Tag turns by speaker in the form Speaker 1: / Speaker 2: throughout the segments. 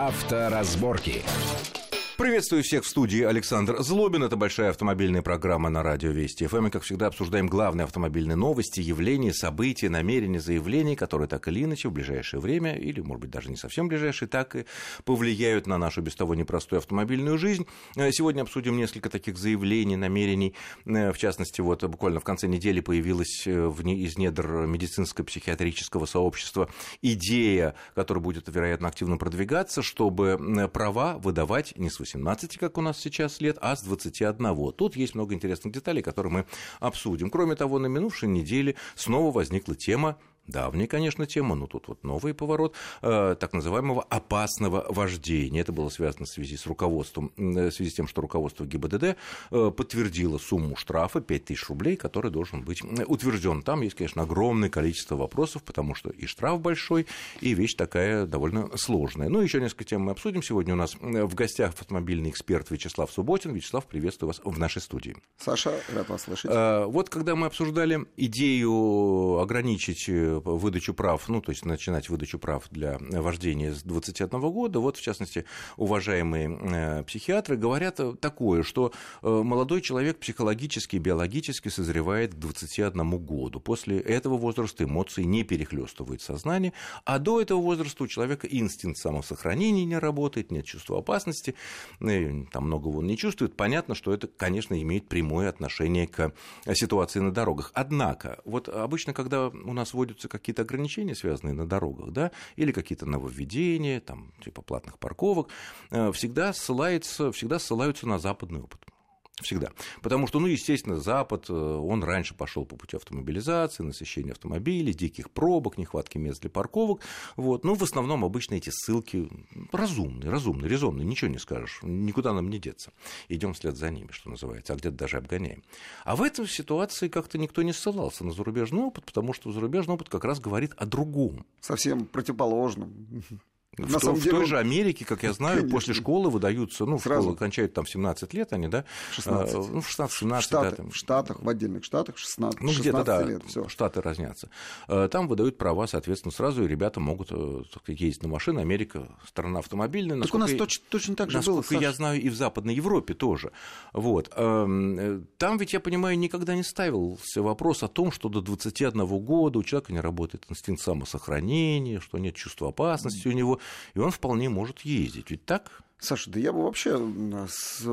Speaker 1: Авторазборки.
Speaker 2: Приветствую всех в студии Александр Злобин. Это большая автомобильная программа на радио Вести ФМ. И, как всегда, обсуждаем главные автомобильные новости, явления, события, намерения, заявления, которые так или иначе в ближайшее время, или, может быть, даже не совсем ближайшие, так и повлияют на нашу без того непростую автомобильную жизнь. Э, сегодня обсудим несколько таких заявлений, намерений. Э, в частности, вот буквально в конце недели появилась э, из недр медицинско-психиатрического сообщества идея, которая будет, вероятно, активно продвигаться, чтобы права выдавать не с 18, как у нас сейчас лет, а с 21. Тут есть много интересных деталей, которые мы обсудим. Кроме того, на минувшей неделе снова возникла тема давняя, конечно, тема, но тут вот новый поворот э, так называемого опасного вождения. Это было связано в связи с руководством, в связи с тем, что руководство ГИБДД э, подтвердило сумму штрафа 5000 рублей, который должен быть утвержден. Там есть, конечно, огромное количество вопросов, потому что и штраф большой, и вещь такая довольно сложная. Ну, еще несколько тем мы обсудим. Сегодня у нас в гостях автомобильный эксперт Вячеслав Субботин. Вячеслав, приветствую вас в нашей студии.
Speaker 3: Саша, рад вас слышать.
Speaker 2: Э, вот когда мы обсуждали идею ограничить выдачу прав, ну, то есть начинать выдачу прав для вождения с 21 года, вот, в частности, уважаемые э, психиатры говорят такое, что э, молодой человек психологически и биологически созревает к 21 году. После этого возраста эмоции не перехлестывают сознание, а до этого возраста у человека инстинкт самосохранения не работает, нет чувства опасности, э, там многого он не чувствует. Понятно, что это, конечно, имеет прямое отношение к ситуации на дорогах. Однако, вот обычно, когда у нас вводятся какие-то ограничения, связанные на дорогах, да, или какие-то нововведения, там, типа платных парковок, э, всегда ссылаются, всегда ссылаются на западный опыт. Всегда. Потому что, ну, естественно, Запад, э, он раньше пошел по пути автомобилизации, насыщения автомобилей, диких пробок, нехватки мест для парковок. Вот. Ну, в основном обычно эти ссылки разумные, разумные, резонные, ничего не скажешь, никуда нам не деться. Идем вслед за ними, что называется, а где-то даже обгоняем. А в этой ситуации как-то никто не ссылался на зарубежный опыт, потому что зарубежный опыт как раз говорит о другом.
Speaker 3: Совсем противоположном.
Speaker 2: В, На самом в деле, той же Америке, как я знаю, конечно. после школы выдаются, ну,
Speaker 3: Сразу.
Speaker 2: школу кончают там 17 лет они, да?
Speaker 3: 16.
Speaker 2: А, ну, в 16, 17,
Speaker 3: в, Штаты,
Speaker 2: да, там.
Speaker 3: в Штатах, в отдельных штатах 16,
Speaker 2: ну, где-то, да,
Speaker 3: лет, всё.
Speaker 2: штаты разнятся. А, там выдают права, соответственно, сразу, и ребята могут э, ездить на машине. Америка страна автомобильная.
Speaker 3: Так у нас точно, точно так же
Speaker 2: насколько
Speaker 3: было,
Speaker 2: я знаю, и в Западной Европе тоже. Вот. Э, там ведь, я понимаю, никогда не ставился вопрос о том, что до 21 года у человека не работает инстинкт самосохранения, что нет чувства опасности у него, и он вполне может ездить. Ведь так?
Speaker 3: Саша, да я бы вообще с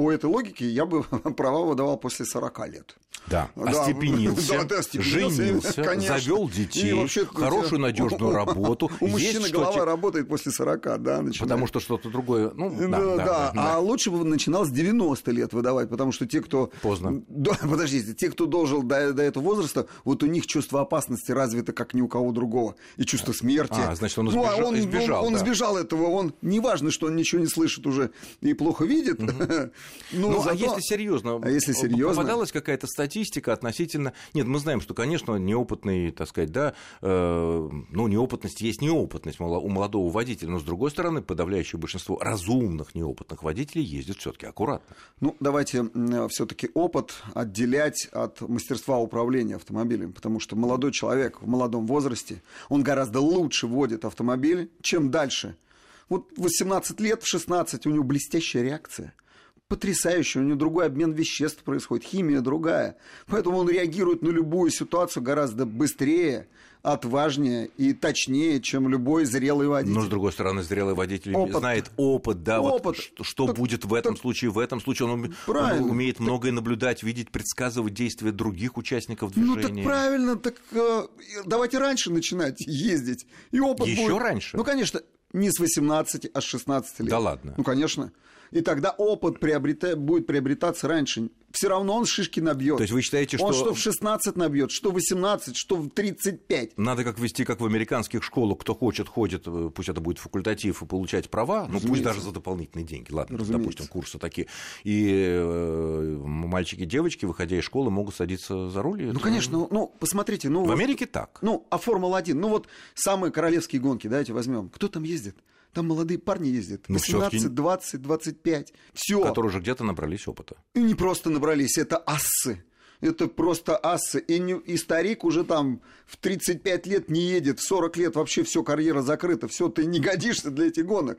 Speaker 3: по этой логике я бы права выдавал после 40 лет.
Speaker 2: Да, остепенился, да, да, остепенился женился, завел детей, вообще, хорошую надежную работу.
Speaker 3: У мужчины голова работает после 40, да, начинает.
Speaker 2: Потому что что-то другое. Ну,
Speaker 3: да, да, да, да, А лучше бы начинал с 90 лет выдавать, потому что те, кто...
Speaker 2: Поздно.
Speaker 3: Да, подождите, те, кто дожил до, до этого возраста, вот у них чувство опасности развито как ни у кого другого. И чувство смерти.
Speaker 2: А, значит, он избежал.
Speaker 3: Ну, а он,
Speaker 2: избежал,
Speaker 3: он,
Speaker 2: да.
Speaker 3: он избежал этого. Он, неважно, что он ничего не слышит уже и плохо видит. Угу.
Speaker 2: Ну, ну зато... а если серьезно?
Speaker 3: А если серьезно?
Speaker 2: Попадалась какая-то статистика относительно... Нет, мы знаем, что, конечно, неопытный, так сказать, да, э, ну, неопытность есть неопытность у молодого водителя, но, с другой стороны, подавляющее большинство разумных неопытных водителей ездят все таки аккуратно.
Speaker 3: Ну, давайте все таки опыт отделять от мастерства управления автомобилем, потому что молодой человек в молодом возрасте, он гораздо лучше водит автомобиль, чем дальше. Вот 18 лет, в 16 у него блестящая реакция – потрясающе, у него другой обмен веществ происходит, химия другая. Поэтому он реагирует на любую ситуацию гораздо быстрее, отважнее и точнее, чем любой зрелый водитель.
Speaker 2: Но, с другой стороны, зрелый водитель опыт. знает опыт, да, опыт. Вот, что, что так, будет в этом так, случае, в этом случае. Он, он умеет многое наблюдать, видеть, предсказывать действия других участников движения.
Speaker 3: Ну, так правильно, так э, давайте раньше начинать ездить. И опыт
Speaker 2: Еще
Speaker 3: будет.
Speaker 2: раньше?
Speaker 3: Ну, конечно, не с 18, а с 16 лет.
Speaker 2: Да ладно?
Speaker 3: Ну, конечно и тогда опыт приобрета... будет приобретаться раньше. Все равно он шишки набьет.
Speaker 2: То есть вы считаете, что...
Speaker 3: Он что в 16 набьет, что в 18, что в 35.
Speaker 2: Надо как вести, как в американских школах, кто хочет, ходит, э, пусть это будет факультатив, и получать права, ну пусть даже за дополнительные деньги. Ладно, допустим, курсы такие. И э, мальчики девочки, выходя из школы, могут садиться за руль.
Speaker 3: Ну, это... конечно, ну, посмотрите. Ну,
Speaker 2: в
Speaker 3: вот,
Speaker 2: Америке так.
Speaker 3: Ну, а Формула-1, ну вот самые королевские гонки, давайте возьмем. Кто там ездит? Там молодые парни ездят. 18, ну, 20, 25. Все.
Speaker 2: Которые уже где-то набрались опыта.
Speaker 3: И не просто набрались, это ассы. это просто ассы. И, не, и старик уже там в 35 лет не едет, в 40 лет вообще все, карьера закрыта, все, ты не годишься для этих гонок.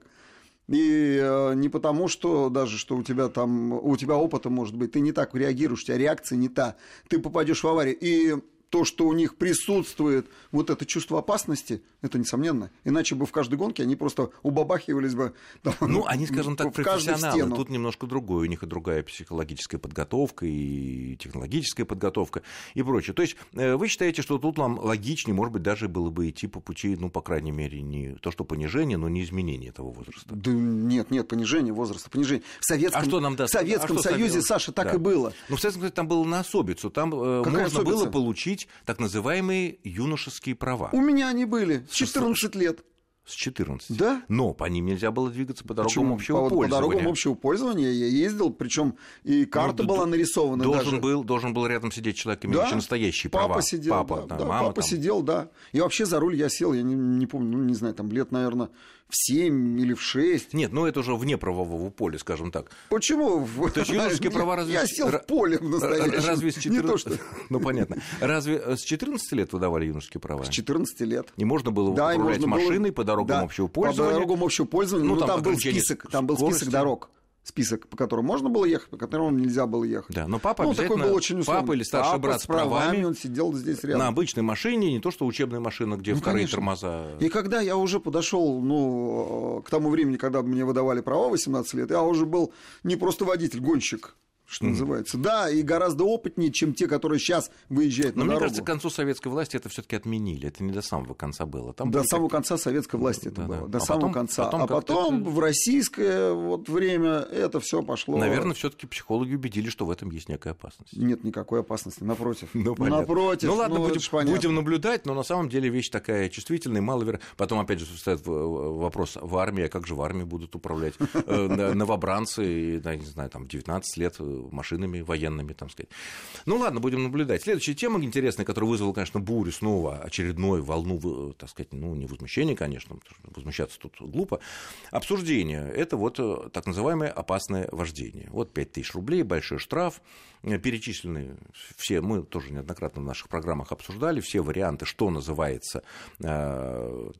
Speaker 3: И э, не потому, что даже что у тебя там, у тебя опыта может быть, ты не так реагируешь, у тебя реакция не та, ты попадешь в аварию. И то, что у них присутствует вот это чувство опасности, это несомненно. Иначе бы в каждой гонке они просто убабахивались бы.
Speaker 2: Там, ну, они, скажем так, профессионалы. Тут немножко другое. У них и другая психологическая подготовка, и технологическая подготовка, и прочее. То есть э, вы считаете, что тут нам логичнее, может быть, даже было бы идти по пути, ну, по крайней мере, не то, что понижение, но не изменение этого возраста?
Speaker 3: Да нет, нет, понижение возраста, понижение. В Советском, а что нам даст? В Советском а Союзе. Саша, так да. и было.
Speaker 2: Ну, в Советском Союзе там было на особицу. Там э, Какая можно особица? было получить получить так называемые юношеские права.
Speaker 3: У меня они были с 14 лет.
Speaker 2: С 14.
Speaker 3: Да.
Speaker 2: Но по ним нельзя было двигаться по дорогам Почему? общего по, пользования.
Speaker 3: По дорогам общего пользования я ездил, причем и карта ну, была нарисована.
Speaker 2: Должен
Speaker 3: даже.
Speaker 2: был, должен был рядом сидеть человек, имеющий да? настоящие
Speaker 3: папа
Speaker 2: права.
Speaker 3: Сидел, папа, да, да, мама. Папа там. сидел, да. И вообще за руль я сел, я не, не помню, ну не знаю, там лет, наверное, в 7 или в 6.
Speaker 2: Нет, ну это уже вне правового поля, скажем так.
Speaker 3: Почему?
Speaker 2: То есть юношеские права разве...
Speaker 3: Я сел в поле в настоящем.
Speaker 2: Разве с 14... Не то, что... Ну, понятно. Разве э, с 14 лет выдавали юношеские права?
Speaker 3: С 14 лет.
Speaker 2: И можно было да, управлять машиной по дорогам да, общего пользования?
Speaker 3: по дорогам общего пользования. Ну, ну там, там был список, там был список дорог список, по которому можно было ехать, по которому нельзя было ехать.
Speaker 2: Да, но папа ну, такой был очень условный. Папа или старший папа брат с правами, правами,
Speaker 3: он сидел здесь рядом.
Speaker 2: На обычной машине, не то что учебная машина, где ну, вторые конечно. тормоза.
Speaker 3: И когда я уже подошел, ну, к тому времени, когда мне выдавали права 18 лет, я уже был не просто водитель, гонщик что mm. называется. Да, и гораздо опытнее, чем те, которые сейчас выезжают
Speaker 2: Но
Speaker 3: на
Speaker 2: мне
Speaker 3: дорогу.
Speaker 2: кажется, к концу советской власти это все-таки отменили. Это не до самого конца было.
Speaker 3: Там до самого конца советской власти это да, было. Да. До а самого потом, конца. Потом а потом в российское вот время это все пошло.
Speaker 2: Наверное, все-таки психологи убедили, что в этом есть некая опасность.
Speaker 3: Нет никакой опасности, напротив.
Speaker 2: Ну, напротив. Ну ладно, ну, будем, будем наблюдать, но на самом деле вещь такая чувствительная, маловероятная. Потом, опять же, встает вопрос в армии, а как же в армии будут управлять э, новобранцы, не знаю, там, 19 лет э, машинами военными там сказать. Ну ладно, будем наблюдать. Следующая тема интересная, которая вызвала, конечно, бурю снова, очередную волну, так сказать, ну, не возмущения, конечно, возмущаться тут глупо. Обсуждение. Это вот э, так называемое опасное вождение. Вот 5 тысяч рублей, большой штраф. Э, перечислены все, мы тоже неоднократно в наших программах обсуждали, все варианты, что называется э,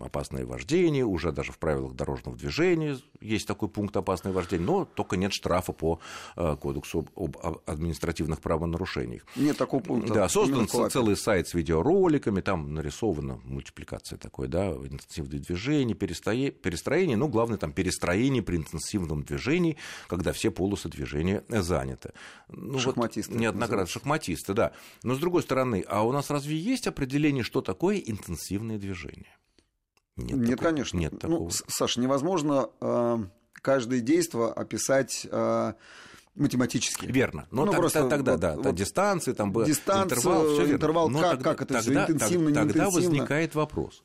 Speaker 2: опасное вождение, уже даже в правилах дорожного движения есть такой пункт опасное вождение, но только нет штрафа по кодексу об административных правонарушениях.
Speaker 3: Нет такого пункта.
Speaker 2: Да, создан целый сайт с видеороликами, там нарисована мультипликация такой, да, интенсивное движение, перестроение, ну, главное, там, перестроение при интенсивном движении, когда все полосы движения заняты.
Speaker 3: Ну, шахматисты.
Speaker 2: Вот неоднократно, шахматисты, да. Но, с другой стороны, а у нас разве есть определение, что такое интенсивное движение?
Speaker 3: Нет, Нет такого, конечно. Нет ну, такого. Ну, Саша, невозможно э, каждое действие описать э, математически.
Speaker 2: Верно. Но ну, так, просто, тогда, вот, да, вот, дистанции, там был интервал, все
Speaker 3: интервал как, тогда, как это тогда, все интенсивно,
Speaker 2: тогда,
Speaker 3: тогда
Speaker 2: возникает вопрос.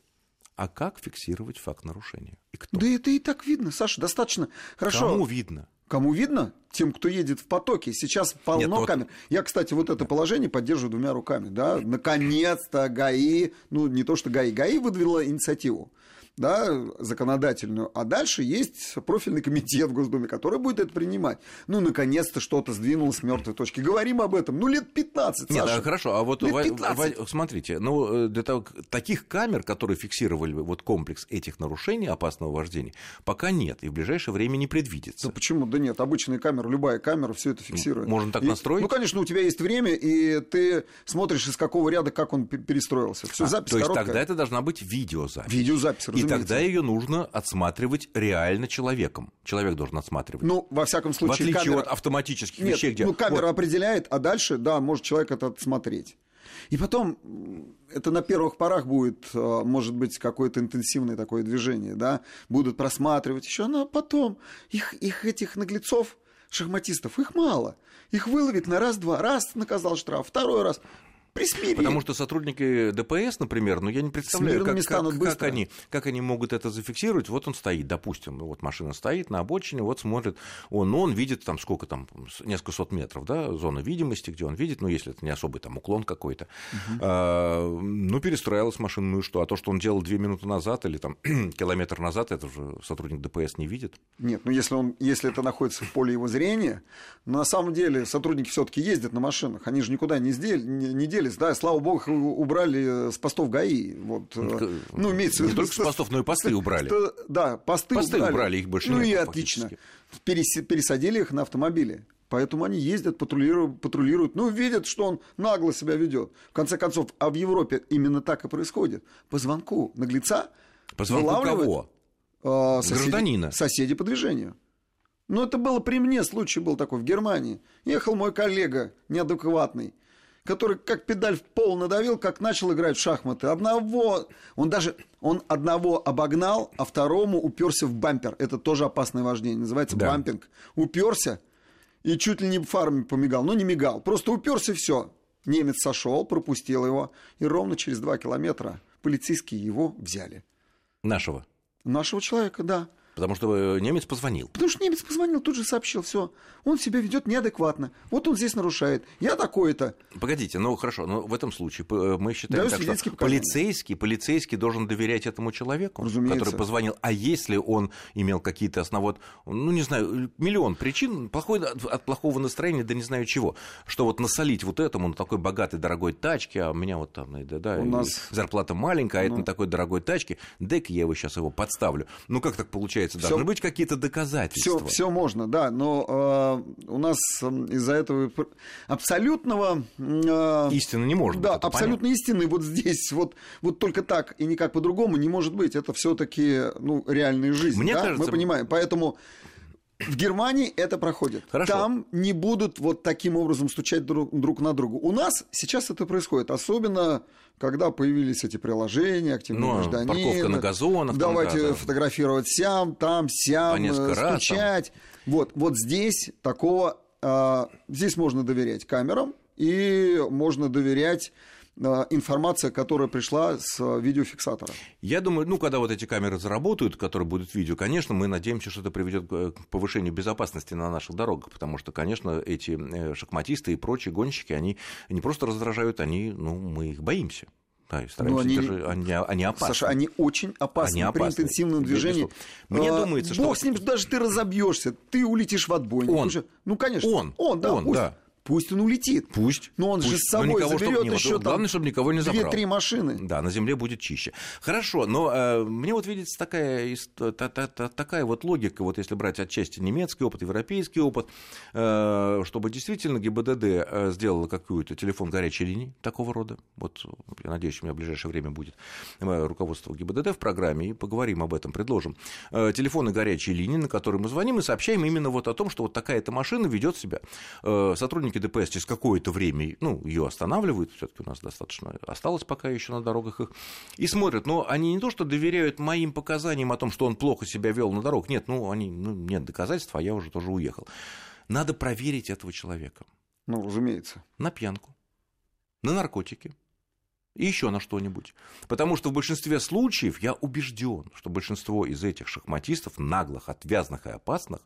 Speaker 2: А как фиксировать факт нарушения?
Speaker 3: И кто? Да это и так видно, Саша, достаточно. Хорошо.
Speaker 2: Кому видно?
Speaker 3: Кому видно? Тем, кто едет в потоке. Сейчас полно Нет, вот... камер. Я, кстати, вот это положение поддерживаю двумя руками. Да? Наконец-то ГАИ, ну не то, что ГАИ, ГАИ выдвинула инициативу да, законодательную, а дальше есть профильный комитет в Госдуме, который будет это принимать. Ну, наконец-то что-то сдвинулось с мертвой точки. Говорим об этом, ну, лет 15,
Speaker 2: Нет, Саша. хорошо, а вот лет 15. В, в, смотрите, ну, э, для того, таких камер, которые фиксировали вот комплекс этих нарушений опасного вождения, пока нет, и в ближайшее время не предвидится.
Speaker 3: Да почему? Да нет, обычные камеры, любая камера все это фиксирует.
Speaker 2: Можно так
Speaker 3: и,
Speaker 2: настроить?
Speaker 3: Ну, конечно, у тебя есть время, и ты смотришь, из какого ряда, как он перестроился. Все, а,
Speaker 2: запись То есть короткая. тогда это должна быть видеозапись.
Speaker 3: Видеозапись,
Speaker 2: разумеется. И тогда ее нужно отсматривать реально человеком. Человек должен отсматривать.
Speaker 3: Ну, во всяком случае,
Speaker 2: В отличие камера... от автоматических Нет, вещей, где...
Speaker 3: ну, камера вот. определяет, а дальше, да, может человек это отсмотреть. И потом, это на первых порах будет, э, может быть, какое-то интенсивное такое движение, да, будут просматривать еще, но потом их, их этих наглецов, шахматистов, их мало. Их выловит на раз-два, раз наказал штраф, второй раз,
Speaker 2: Присмирели. Потому что сотрудники ДПС, например, ну я не представляю, как, как, как, они, как они могут это зафиксировать. Вот он стоит, допустим, вот машина стоит на обочине, вот смотрит, он, он видит там сколько там, несколько сот метров, да, зона видимости, где он видит, ну, если это не особый там уклон какой-то. Угу. А, ну, перестраивалась машина, ну и что? А то, что он делал две минуты назад или там километр назад, это же сотрудник ДПС не видит.
Speaker 3: Нет, ну если, он, если это находится в поле его зрения, но на самом деле сотрудники все-таки ездят на машинах, они же никуда не, сдел, не, не делись, да, слава богу, убрали с постов ГАИ. Вот,
Speaker 2: ну, э, ну имеется в виду. Не только с постов, но и посты убрали.
Speaker 3: Да, посты,
Speaker 2: посты убрали. убрали, их больше
Speaker 3: Ну и отлично. Пересадили их на автомобили. Поэтому они ездят, патрулируют, патрулируют, ну, видят, что он нагло себя ведет. В конце концов, а в Европе именно так и происходит. По звонку наглеца
Speaker 2: По звонку кого?
Speaker 3: Э, соседи, Гражданина. Соседи по движению. Ну, это было при мне, случай был такой в Германии. Ехал мой коллега неадекватный, который как педаль в пол надавил, как начал играть в шахматы. Одного, он даже, он одного обогнал, а второму уперся в бампер. Это тоже опасное вождение, называется да. бампинг. Уперся и чуть ли не фарами помигал, но не мигал. Просто уперся и все. Немец сошел, пропустил его, и ровно через два километра полицейские его взяли.
Speaker 2: Нашего?
Speaker 3: Нашего человека, да.
Speaker 2: Потому что э, немец позвонил.
Speaker 3: Потому что немец позвонил, тут же сообщил, все. Он себя ведет неадекватно. Вот он здесь нарушает. Я такой-то.
Speaker 2: Погодите, ну хорошо, но в этом случае мы считаем, так, что полицейский, полицейский должен доверять этому человеку, Разумеется. который позвонил. А если он имел какие-то основы, ну не знаю, миллион причин, плохой, от плохого настроения, да не знаю чего, что вот насолить вот этому на такой богатой, дорогой тачке, а у меня вот там, да, да, у нас... зарплата маленькая, а это ну... на такой дорогой тачке, дай-ка я его сейчас его подставлю. Ну как так получается? Получается, всё, должны быть какие-то доказательства.
Speaker 3: Все, все можно, да, но э, у нас из-за этого абсолютного...
Speaker 2: Э, истины не может
Speaker 3: да,
Speaker 2: быть.
Speaker 3: Да, абсолютно истины вот здесь, вот, вот только так и никак по-другому не может быть. Это все-таки ну, реальная жизнь. Мне да? кажется... Мы понимаем, поэтому... В Германии это проходит. Хорошо. Там не будут вот таким образом стучать друг, друг на друга. У нас сейчас это происходит, особенно когда появились эти приложения, активные ну, гражданин.
Speaker 2: Парковка на газонах.
Speaker 3: Давайте там, да, фотографировать сям, там, сям, стучать. Раз, там. Вот, вот здесь такого, э, здесь можно доверять камерам и можно доверять информация, которая пришла с э, видеофиксатора.
Speaker 2: Я думаю, ну, когда вот эти камеры заработают, которые будут видео, конечно, мы надеемся, что это приведет к повышению безопасности на наших дорогах, потому что, конечно, эти э, шахматисты и прочие гонщики, они не просто раздражают, они, ну, мы их боимся. Да, и
Speaker 3: стараемся они, даже, они, они опасны. Саша, они очень опасны, они опасны. при интенсивном движении.
Speaker 2: Мне а, думается,
Speaker 3: что... Бог с ним, даже ты разобьешься, ты улетишь в отбой.
Speaker 2: Он.
Speaker 3: Ну, конечно.
Speaker 2: Он.
Speaker 3: Он, да.
Speaker 2: Он, пусть. да.
Speaker 3: Пусть он улетит.
Speaker 2: Пусть.
Speaker 3: Но он
Speaker 2: пусть.
Speaker 3: же с собой никого, заберет
Speaker 2: еще
Speaker 3: там
Speaker 2: Главное, чтобы никого не забрал.
Speaker 3: Две-три машины.
Speaker 2: Да, на земле будет чище. Хорошо, но э, мне вот видится такая, та, та, та, такая вот логика, вот если брать отчасти немецкий опыт, европейский опыт, э, чтобы действительно ГИБДД э, сделала какую-то телефон горячей линии такого рода. Вот я надеюсь, у меня в ближайшее время будет э, руководство ГИБДД в программе, и поговорим об этом, предложим. Э, телефоны горячей линии, на которые мы звоним и сообщаем именно вот о том, что вот такая-то машина ведет себя. Э, сотрудники ДПС через какое какое-то время ну, ее останавливают, все-таки у нас достаточно осталось пока еще на дорогах их, и смотрят, но они не то, что доверяют моим показаниям о том, что он плохо себя вел на дорогах, нет, ну, они, ну, нет доказательств, а я уже тоже уехал. Надо проверить этого человека.
Speaker 3: Ну, разумеется.
Speaker 2: На пьянку, на наркотики, и еще на что-нибудь. Потому что в большинстве случаев я убежден, что большинство из этих шахматистов, наглых, отвязных и опасных,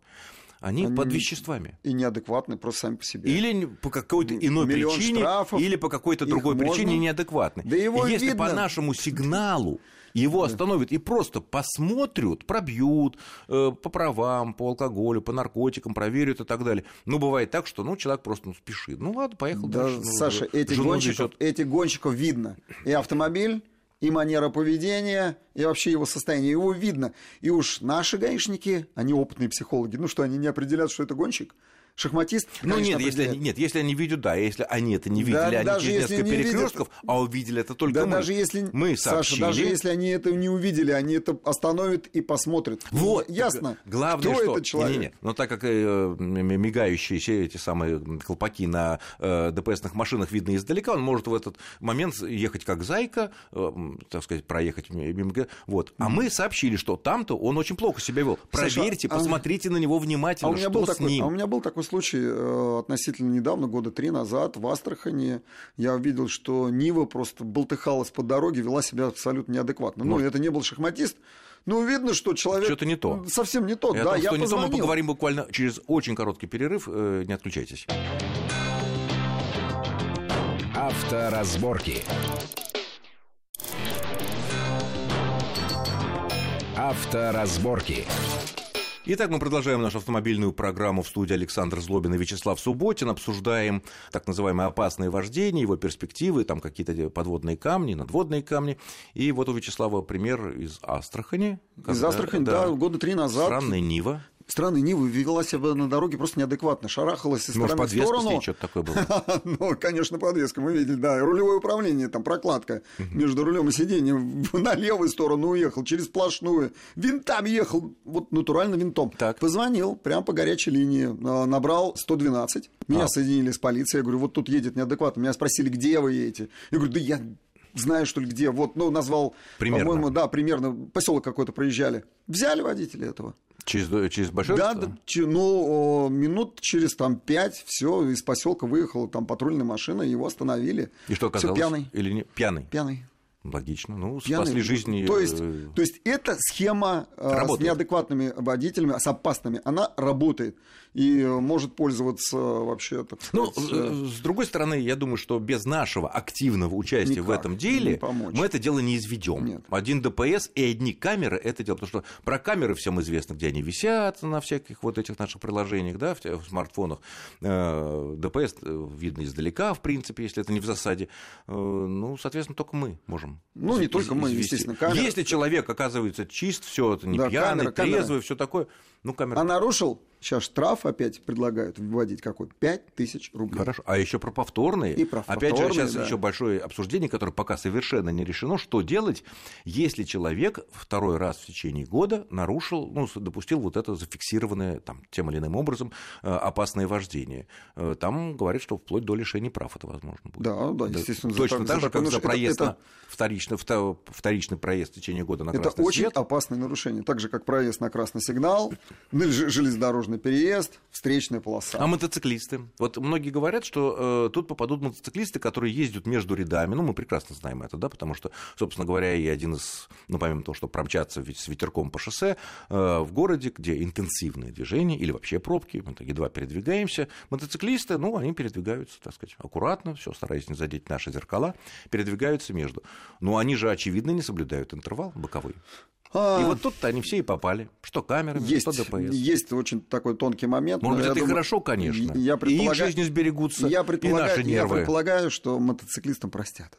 Speaker 2: они, они под веществами.
Speaker 3: И неадекватны просто сами по себе.
Speaker 2: Или по какой-то иной Миллион причине, штрафов, или по какой-то другой можно... причине неадекватны. Да его и если видно. по нашему сигналу его остановят и просто посмотрят, пробьют э, по правам, по алкоголю, по наркотикам, проверят и так далее. Ну, бывает так, что ну, человек просто ну, спешит. Ну, ладно, поехал
Speaker 3: да,
Speaker 2: дальше.
Speaker 3: Ну, Саша, эти гонщиков, эти гонщиков видно. И автомобиль, и манера поведения, и вообще его состояние. Его видно. И уж наши гаишники, они опытные психологи. Ну что, они не определят, что это гонщик? Шахматист.
Speaker 2: Ну нет, если они, нет, если они видят, да, если они это не видели, да, они даже через несколько перекрестков, видят, а увидели это только
Speaker 3: да,
Speaker 2: мы.
Speaker 3: Даже если,
Speaker 2: мы сообщили.
Speaker 3: Саша, даже если они это не увидели, они это остановят и посмотрят.
Speaker 2: Вот,
Speaker 3: ясно.
Speaker 2: Главное,
Speaker 3: кто
Speaker 2: что...
Speaker 3: этот человек. Не, не, не.
Speaker 2: Но так как э, мигающие эти самые колпаки на э, ДПСных машинах видны издалека, он может в этот момент ехать как зайка, э, так сказать, проехать мимо. Вот. А мы сообщили, что там-то он очень плохо себя вел. Проверьте, Саша, посмотрите а... на него внимательно, а у меня
Speaker 3: что
Speaker 2: был
Speaker 3: с
Speaker 2: такой,
Speaker 3: ним. А у меня был такой случай э, относительно недавно, года три назад, в Астрахани я увидел, что Нива просто болтыхалась по дороге, вела себя абсолютно неадекватно. Ну, это не был шахматист, ну, видно, что человек...
Speaker 2: Что-то не то.
Speaker 3: Совсем не то,
Speaker 2: И о
Speaker 3: да,
Speaker 2: том,
Speaker 3: я
Speaker 2: что не то, мы
Speaker 3: позвонил.
Speaker 2: поговорим буквально через очень короткий перерыв. Э, Не отключайтесь.
Speaker 1: Авторазборки. Авторазборки.
Speaker 2: Итак, мы продолжаем нашу автомобильную программу в студии Александр Злобин и Вячеслав Субботин. Обсуждаем так называемое опасное вождение, его перспективы, там какие-то подводные камни, надводные камни. И вот у Вячеслава пример из Астрахани.
Speaker 3: Из
Speaker 2: когда,
Speaker 3: Астрахани, да, года три назад.
Speaker 2: Странная Нива.
Speaker 3: Странная Нива вела себя на дороге просто неадекватно, шарахалась из
Speaker 2: Может,
Speaker 3: стороны в сторону.
Speaker 2: что-то такое было.
Speaker 3: Ну, конечно, подвеска, мы видели, да. Рулевое управление, там прокладка между рулем и сиденьем на левую сторону уехал, через сплошную. Винтом ехал, вот натурально винтом.
Speaker 2: Так.
Speaker 3: Позвонил прямо по горячей линии, э, набрал 112. Меня
Speaker 2: А.
Speaker 3: соединили с полицией. Я говорю, вот тут едет неадекватно. Меня спросили, где вы едете? Я говорю, да я знаю, что ли, где. Вот, ну, назвал, по-моему, да, примерно, поселок какой-то проезжали. Взяли водителя этого.
Speaker 2: Через, через большое
Speaker 3: Да, да, ну, минут через там пять, все, из поселка выехала там патрульная машина, его остановили.
Speaker 2: И что
Speaker 3: Всё,
Speaker 2: оказалось?
Speaker 3: пьяный.
Speaker 2: Или не? Пьяный.
Speaker 3: Пьяный.
Speaker 2: Логично. Ну,
Speaker 3: пьяный.
Speaker 2: спасли жизни.
Speaker 3: То есть,
Speaker 2: э,
Speaker 3: то есть эта схема э, с
Speaker 2: Работает.
Speaker 3: неадекватными водителями, с опасными, она работает и э, может пользоваться вообще, так
Speaker 2: Ну,
Speaker 3: сказать,
Speaker 2: э, с другой стороны, я думаю, что без нашего активного участия в
Speaker 3: Никак
Speaker 2: этом
Speaker 3: не
Speaker 2: деле мы это дело не изведем. Один ДПС и одни камеры это дело. Потому что про камеры всем известно, где они висят на всяких вот этих наших приложениях, да, в, в смартфонах. ДПС видно издалека, в принципе, если это не в засаде. Ну, соответственно, только мы можем.
Speaker 3: Ну, не только мы,
Speaker 2: извести.
Speaker 3: естественно, камера.
Speaker 2: Если человек оказывается чист, все это не
Speaker 3: Да,
Speaker 2: пьяный,
Speaker 3: камера, камера.
Speaker 2: трезвый, все такое, ну, камера.
Speaker 3: А нарушил, сейчас штраф опять предлагают вводить какой? Пять тысяч рублей.
Speaker 2: Хорошо. А еще про повторные.
Speaker 3: И про
Speaker 2: Опять же,
Speaker 3: повторные,
Speaker 2: сейчас
Speaker 3: да.
Speaker 2: еще большое обсуждение, которое пока совершенно не решено, что делать, если человек второй раз в течение года нарушил, ну, допустил вот это зафиксированное там, тем или иным образом э, опасное вождение. Э, Там говорят, что вплоть до лишения прав это возможно будет.
Speaker 3: Да, да, естественно, за
Speaker 2: Точно
Speaker 3: так-
Speaker 2: так
Speaker 3: за
Speaker 2: же, как за проезд
Speaker 3: Это-
Speaker 2: на вторичный, вто- вторичный проезд в течение года на
Speaker 3: Это
Speaker 2: красный
Speaker 3: очень
Speaker 2: свет.
Speaker 3: опасное нарушение. Так же, как проезд на красный сигнал, железнодорожный переезд, встречная полоса.
Speaker 2: А мотоциклисты? Вот многие говорят, что э, тут попадут мотоциклисты, которые ездят между рядами. Ну, мы прекрасно знаем это, да, потому что, собственно говоря, и один из, ну, помимо того, что промчаться с ветерком по шоссе э, в городе, где интенсивные движения или вообще пробки, мы так едва передвигаемся, мотоциклисты, ну, они передвигаются, так сказать, аккуратно, все, стараясь не задеть наши зеркала, передвигаются между. Но они же, очевидно, не соблюдают интервал боковой.
Speaker 3: А,
Speaker 2: И вот тут-то они все и попали. Что камерами,
Speaker 3: есть,
Speaker 2: что ДПС.
Speaker 3: есть очень такой тонкий момент.
Speaker 2: Может быть,
Speaker 3: я
Speaker 2: это и
Speaker 3: думаю-
Speaker 2: хорошо, конечно.
Speaker 3: Я
Speaker 2: И их
Speaker 3: предполагаю,
Speaker 2: жизни сберегутся,
Speaker 3: я
Speaker 2: и
Speaker 3: предполагаю,
Speaker 2: наши
Speaker 3: я
Speaker 2: нервы.
Speaker 3: предполагаю, что мотоциклистам простят.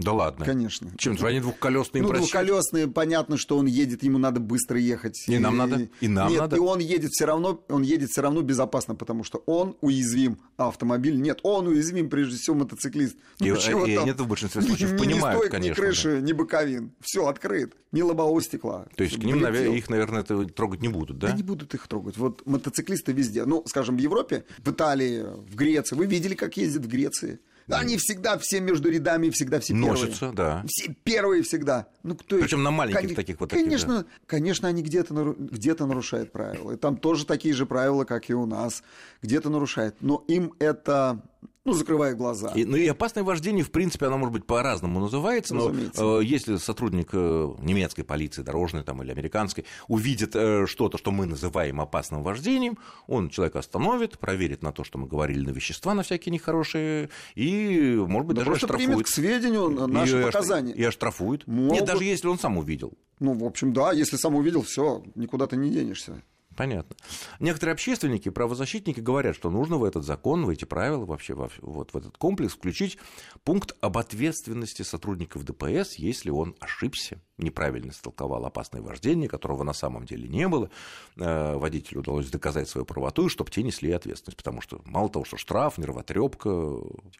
Speaker 2: Да ладно.
Speaker 3: Конечно.
Speaker 2: Чем же они двухколесные
Speaker 3: Ну,
Speaker 2: прощают?
Speaker 3: двухколесные, понятно, что он едет, ему надо быстро ехать.
Speaker 2: И нам надо, и нам
Speaker 3: нет,
Speaker 2: надо.
Speaker 3: И он едет все равно, он едет все равно безопасно, потому что он уязвим, а автомобиль нет. Он уязвим, прежде всего, мотоциклист. Ну,
Speaker 2: И-
Speaker 3: почему
Speaker 2: и
Speaker 3: там
Speaker 2: это в большинстве случаев
Speaker 3: ни-
Speaker 2: понимают,
Speaker 3: ни стойк,
Speaker 2: конечно,
Speaker 3: Ни крыши, ни боковин. Все открыт. Ни лобового стекла.
Speaker 2: То есть к ним,
Speaker 3: Влетел.
Speaker 2: наве- их, наверное, это трогать не будут, да?
Speaker 3: Да не будут их трогать. Вот мотоциклисты везде. Ну, скажем, в Европе, в Италии, в Греции. Вы видели, как ездят в Греции? Они всегда все между рядами, всегда все первые.
Speaker 2: Носятся, да.
Speaker 3: Все первые всегда. Ну, кто
Speaker 2: Причем на маленьких
Speaker 3: Кони-
Speaker 2: таких вот таких,
Speaker 3: Конечно, конечно, они где-то нару- где-то нарушают правила. И там тоже такие же правила, как и у нас. Где-то нарушают. Но им это, ну, закрывает глаза.
Speaker 2: И, ну и опасное вождение, в принципе, оно может быть по-разному называется, но э, если сотрудник э, немецкой полиции, дорожной там, или американской, увидит э, что-то, что мы называем опасным вождением, он человека остановит, проверит на то, что мы говорили на вещества, на всякие нехорошие, и, может быть,
Speaker 3: Да
Speaker 2: даже
Speaker 3: просто примет
Speaker 2: оштрафует.
Speaker 3: к сведению наши
Speaker 2: и,
Speaker 3: показания.
Speaker 2: И оштрафует.
Speaker 3: Могут.
Speaker 2: Нет, даже если он сам увидел.
Speaker 3: Ну, в общем, да, если сам увидел, все, никуда ты не денешься.
Speaker 2: Понятно. Некоторые общественники, правозащитники говорят, что нужно в этот закон, в эти правила, вообще во- вот в этот комплекс включить пункт об ответственности сотрудников ДПС, если он ошибся, неправильно истолковал опасное вождение, которого на самом деле не было. Э, Водителю удалось доказать свою правоту, и чтобы те несли ответственность. Потому что мало того, что штраф, нервотрепка,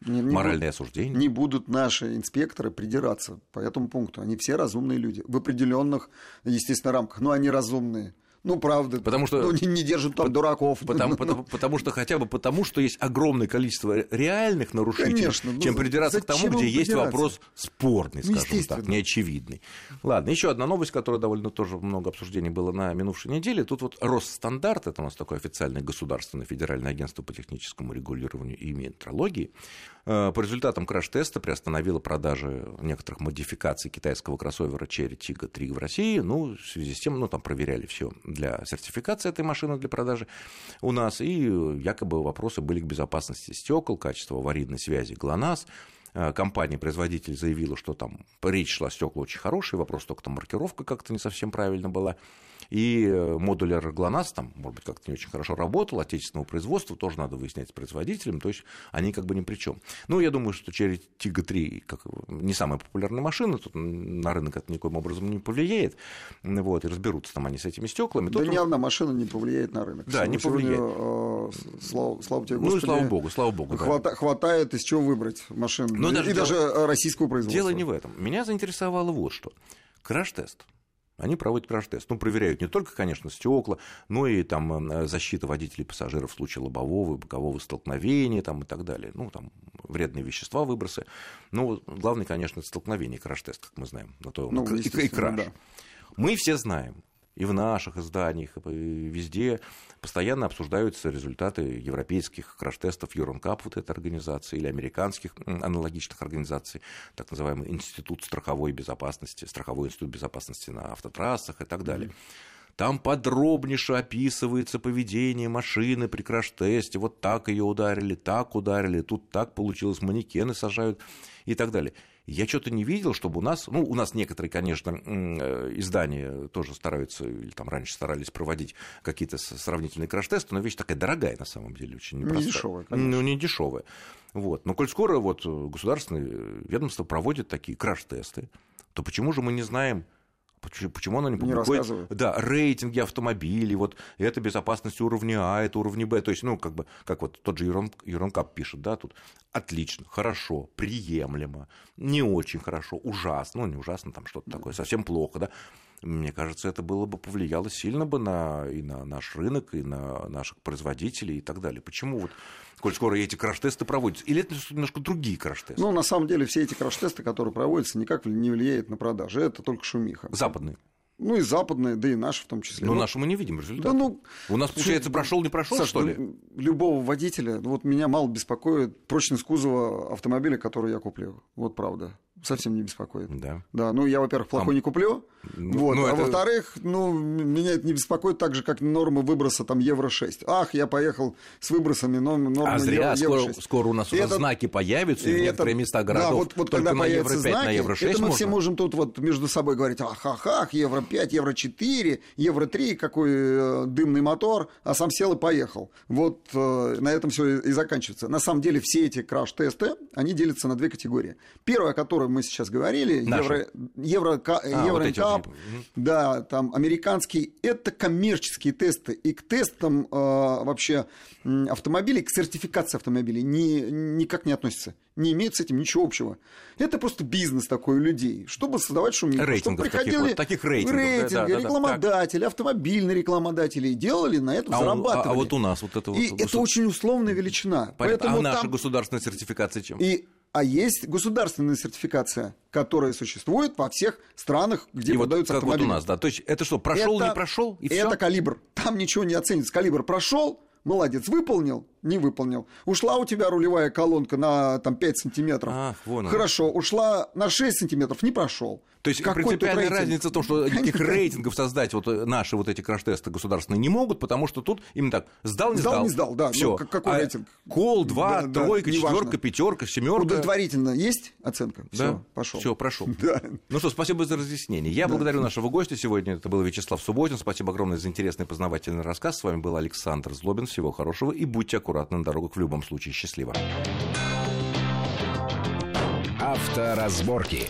Speaker 3: Не- не
Speaker 2: моральное
Speaker 3: буд-
Speaker 2: осуждение.
Speaker 3: Не будут наши инспекторы придираться по этому пункту. Они все разумные люди. В определенных, естественно, рамках. Но они разумные. Ну, правда.
Speaker 2: Потому что...
Speaker 3: Ну, не, не держат там дураков.
Speaker 2: Потому, потому, потому что хотя бы потому, что есть огромное количество реальных нарушителей,
Speaker 3: Конечно, ну,
Speaker 2: чем придираться к тому, где есть вопрос спорный,
Speaker 3: Ну,
Speaker 2: скажем так, неочевидный. Ладно, еще одна новость, которая довольно тоже много обсуждений было на минувшей неделе. Тут вот Росстандарт, это у нас такое официальное государственное федеральное агентство по техническому регулированию и метрологии, э, по результатам краш-теста приостановило продажи некоторых модификаций китайского кроссовера Cherry Tiggo 3 в России. Ну, в связи с тем, ну, там проверяли все для сертификации этой машины для продажи у нас, и якобы вопросы были к безопасности стекол, качеству аварийной связи ГЛОНАСС. Э, компания-производитель заявила, что там речь шла стекла очень хорошие, вопрос только там маркировка как-то не совсем правильно была. И э, модулер ГЛОНАСС там, может быть, как-то не очень хорошо работал, отечественного производства, тоже надо выяснять с производителем, то есть они как бы ни при чем. Ну, я думаю, что Cherry Tiggo 3 как, не самая популярная машина, тут на рынок это никоим образом не повлияет, вот, и разберутся там они с этими стеклами.
Speaker 3: Да ни одна машина не повлияет на рынок.
Speaker 2: Да, не повлияет.
Speaker 3: Э, слава, слава тебе,
Speaker 2: Господи, Ну, слава богу, слава богу.
Speaker 3: Хвата,
Speaker 2: да.
Speaker 3: Хватает из чего выбрать машин.
Speaker 2: Но
Speaker 3: и
Speaker 2: даже
Speaker 3: даже
Speaker 2: дело...
Speaker 3: российского производства.
Speaker 2: Дело не в этом. Меня заинтересовало вот что. Краш-тест. Они проводят краш-тест. Ну, проверяют не только, конечно, стекла, но и там э, защита водителей и пассажиров в случае лобового и бокового столкновения там, и так далее. Ну, там вредные вещества, выбросы. Ну, главное, конечно, столкновение, краш-тест, как мы знаем. На то
Speaker 3: ну,
Speaker 2: и, и краш.
Speaker 3: Да.
Speaker 2: Мы все знаем, и в наших изданиях, и везде постоянно обсуждаются результаты европейских краш-тестов Юронкап, вот этой организации, или американских аналогичных организаций, так называемый Институт страховой безопасности, Страховой институт безопасности на автотрассах и так далее. Там подробнейше описывается поведение машины при краш-тесте. Вот так ее ударили, так ударили, тут так получилось, манекены сажают и так далее. Я что-то не видел, чтобы у нас, ну, у нас некоторые, конечно, э, издания тоже стараются, или там раньше старались проводить какие-то сравнительные краш-тесты, но вещь такая дорогая на самом деле, очень непростая.
Speaker 3: Не дешевая, конечно.
Speaker 2: Ну, не дешевая. Вот. Но коль скоро вот государственные ведомства проводят такие краш-тесты, то почему же мы не знаем, Почему, она не публикует?
Speaker 3: Не
Speaker 2: да, рейтинги автомобилей, вот это безопасность уровня А, это уровня Б. То есть, ну, как бы, как вот тот же Юронкап пишет, да, тут отлично, хорошо, приемлемо, не очень хорошо, ужасно, ну, не ужасно, там что-то такое, совсем плохо, да. Мне кажется, это было бы повлияло сильно бы на, и на наш рынок, и на наших производителей и так далее. Почему вот, коль скоро эти краш-тесты проводятся? Или это немножко другие краш-тесты?
Speaker 3: Ну, на самом деле, все эти краш-тесты, которые проводятся, никак не влияют на продажи. Это только шумиха.
Speaker 2: Западные.
Speaker 3: Ну и западные, да и наши в том числе.
Speaker 2: Но
Speaker 3: ну,
Speaker 2: наши мы не видим результата.
Speaker 3: Да, ну,
Speaker 2: У нас, получается, прошел не прошел, что ли?
Speaker 3: Любого водителя, вот меня мало беспокоит прочность кузова автомобиля, который я куплю. Вот правда совсем не беспокоит.
Speaker 2: Да.
Speaker 3: Да, ну я, во-первых, плохой а... не куплю,
Speaker 2: ну,
Speaker 3: вот,
Speaker 2: ну,
Speaker 3: а
Speaker 2: это...
Speaker 3: во-вторых, ну, меня это не беспокоит так же, как нормы выброса там Евро-6. Ах, я поехал с выбросами нормы
Speaker 2: а зря,
Speaker 3: Евро-6.
Speaker 2: Скоро, скоро у нас уже это... знаки появятся, и в некоторые это... места городов
Speaker 3: да, вот, вот
Speaker 2: только
Speaker 3: когда
Speaker 2: на Евро-5,
Speaker 3: знаки,
Speaker 2: на Евро-6
Speaker 3: это мы
Speaker 2: можно?
Speaker 3: все можем тут вот между собой говорить, ах, ах, ах, Евро-5, Евро-4, Евро-3, какой э, дымный мотор, а сам сел и поехал. Вот э, на этом все и, и заканчивается. На самом деле все эти краш-тесты, они делятся на две категории. Первая, о которой мы сейчас говорили, Евро, Евро, а, Евро вот да, там американские, это коммерческие тесты. И к тестам э, вообще автомобилей, к сертификации автомобилей ни, никак не относятся. Не имеет с этим ничего общего. Это просто бизнес такой у людей, чтобы создавать шумиху.
Speaker 2: Рейтингов
Speaker 3: чтобы приходили
Speaker 2: таких, вот, таких рейтингов.
Speaker 3: Рейтинги,
Speaker 2: да, да,
Speaker 3: рекламодатели, автомобильные рекламодатели и делали на этом,
Speaker 2: а
Speaker 3: зарабатывали.
Speaker 2: а, а вот у нас вот это вот...
Speaker 3: И это очень условная величина.
Speaker 2: Понятно.
Speaker 3: Поэтому
Speaker 2: а наша
Speaker 3: там...
Speaker 2: государственная сертификация чем?
Speaker 3: И а есть государственная сертификация, которая существует во всех странах, где
Speaker 2: и
Speaker 3: продаются
Speaker 2: вот,
Speaker 3: автомобили.
Speaker 2: вот у нас, да. То есть это что, прошел,
Speaker 3: это,
Speaker 2: не прошел, и
Speaker 3: Это
Speaker 2: все?
Speaker 3: калибр. Там ничего не оценится. Калибр прошел, молодец, выполнил, не выполнил. Ушла у тебя рулевая колонка на там, 5 сантиметров.
Speaker 2: Ах, вон
Speaker 3: Хорошо, ушла на 6 сантиметров, не прошел.
Speaker 2: То есть
Speaker 3: Какой
Speaker 2: принципиальная
Speaker 3: рейтинг?
Speaker 2: разница в том, что никаких рейтингов создать вот наши вот эти краш-тесты государственные не могут, потому что тут именно так сдал, не
Speaker 3: сдал.
Speaker 2: Сдал,
Speaker 3: не сдал, да.
Speaker 2: Все.
Speaker 3: Ну, какой
Speaker 2: а
Speaker 3: рейтинг?
Speaker 2: Кол, два,
Speaker 3: Да, да,
Speaker 2: тройка,
Speaker 3: неважно.
Speaker 2: четверка, пятерка, семерка.
Speaker 3: Удовлетворительно есть оценка?
Speaker 2: Да,
Speaker 3: Все, пошел.
Speaker 2: Все, прошел.
Speaker 3: Да.
Speaker 2: Ну что, спасибо за разъяснение. Я
Speaker 3: Да.
Speaker 2: благодарю нашего гостя сегодня. Это был Вячеслав Субботин. Спасибо огромное за интересный познавательный рассказ. С вами был Александр Злобин. Всего хорошего и будьте аккуратны на дорогах в любом случае. Счастливо.
Speaker 1: Авторазборки.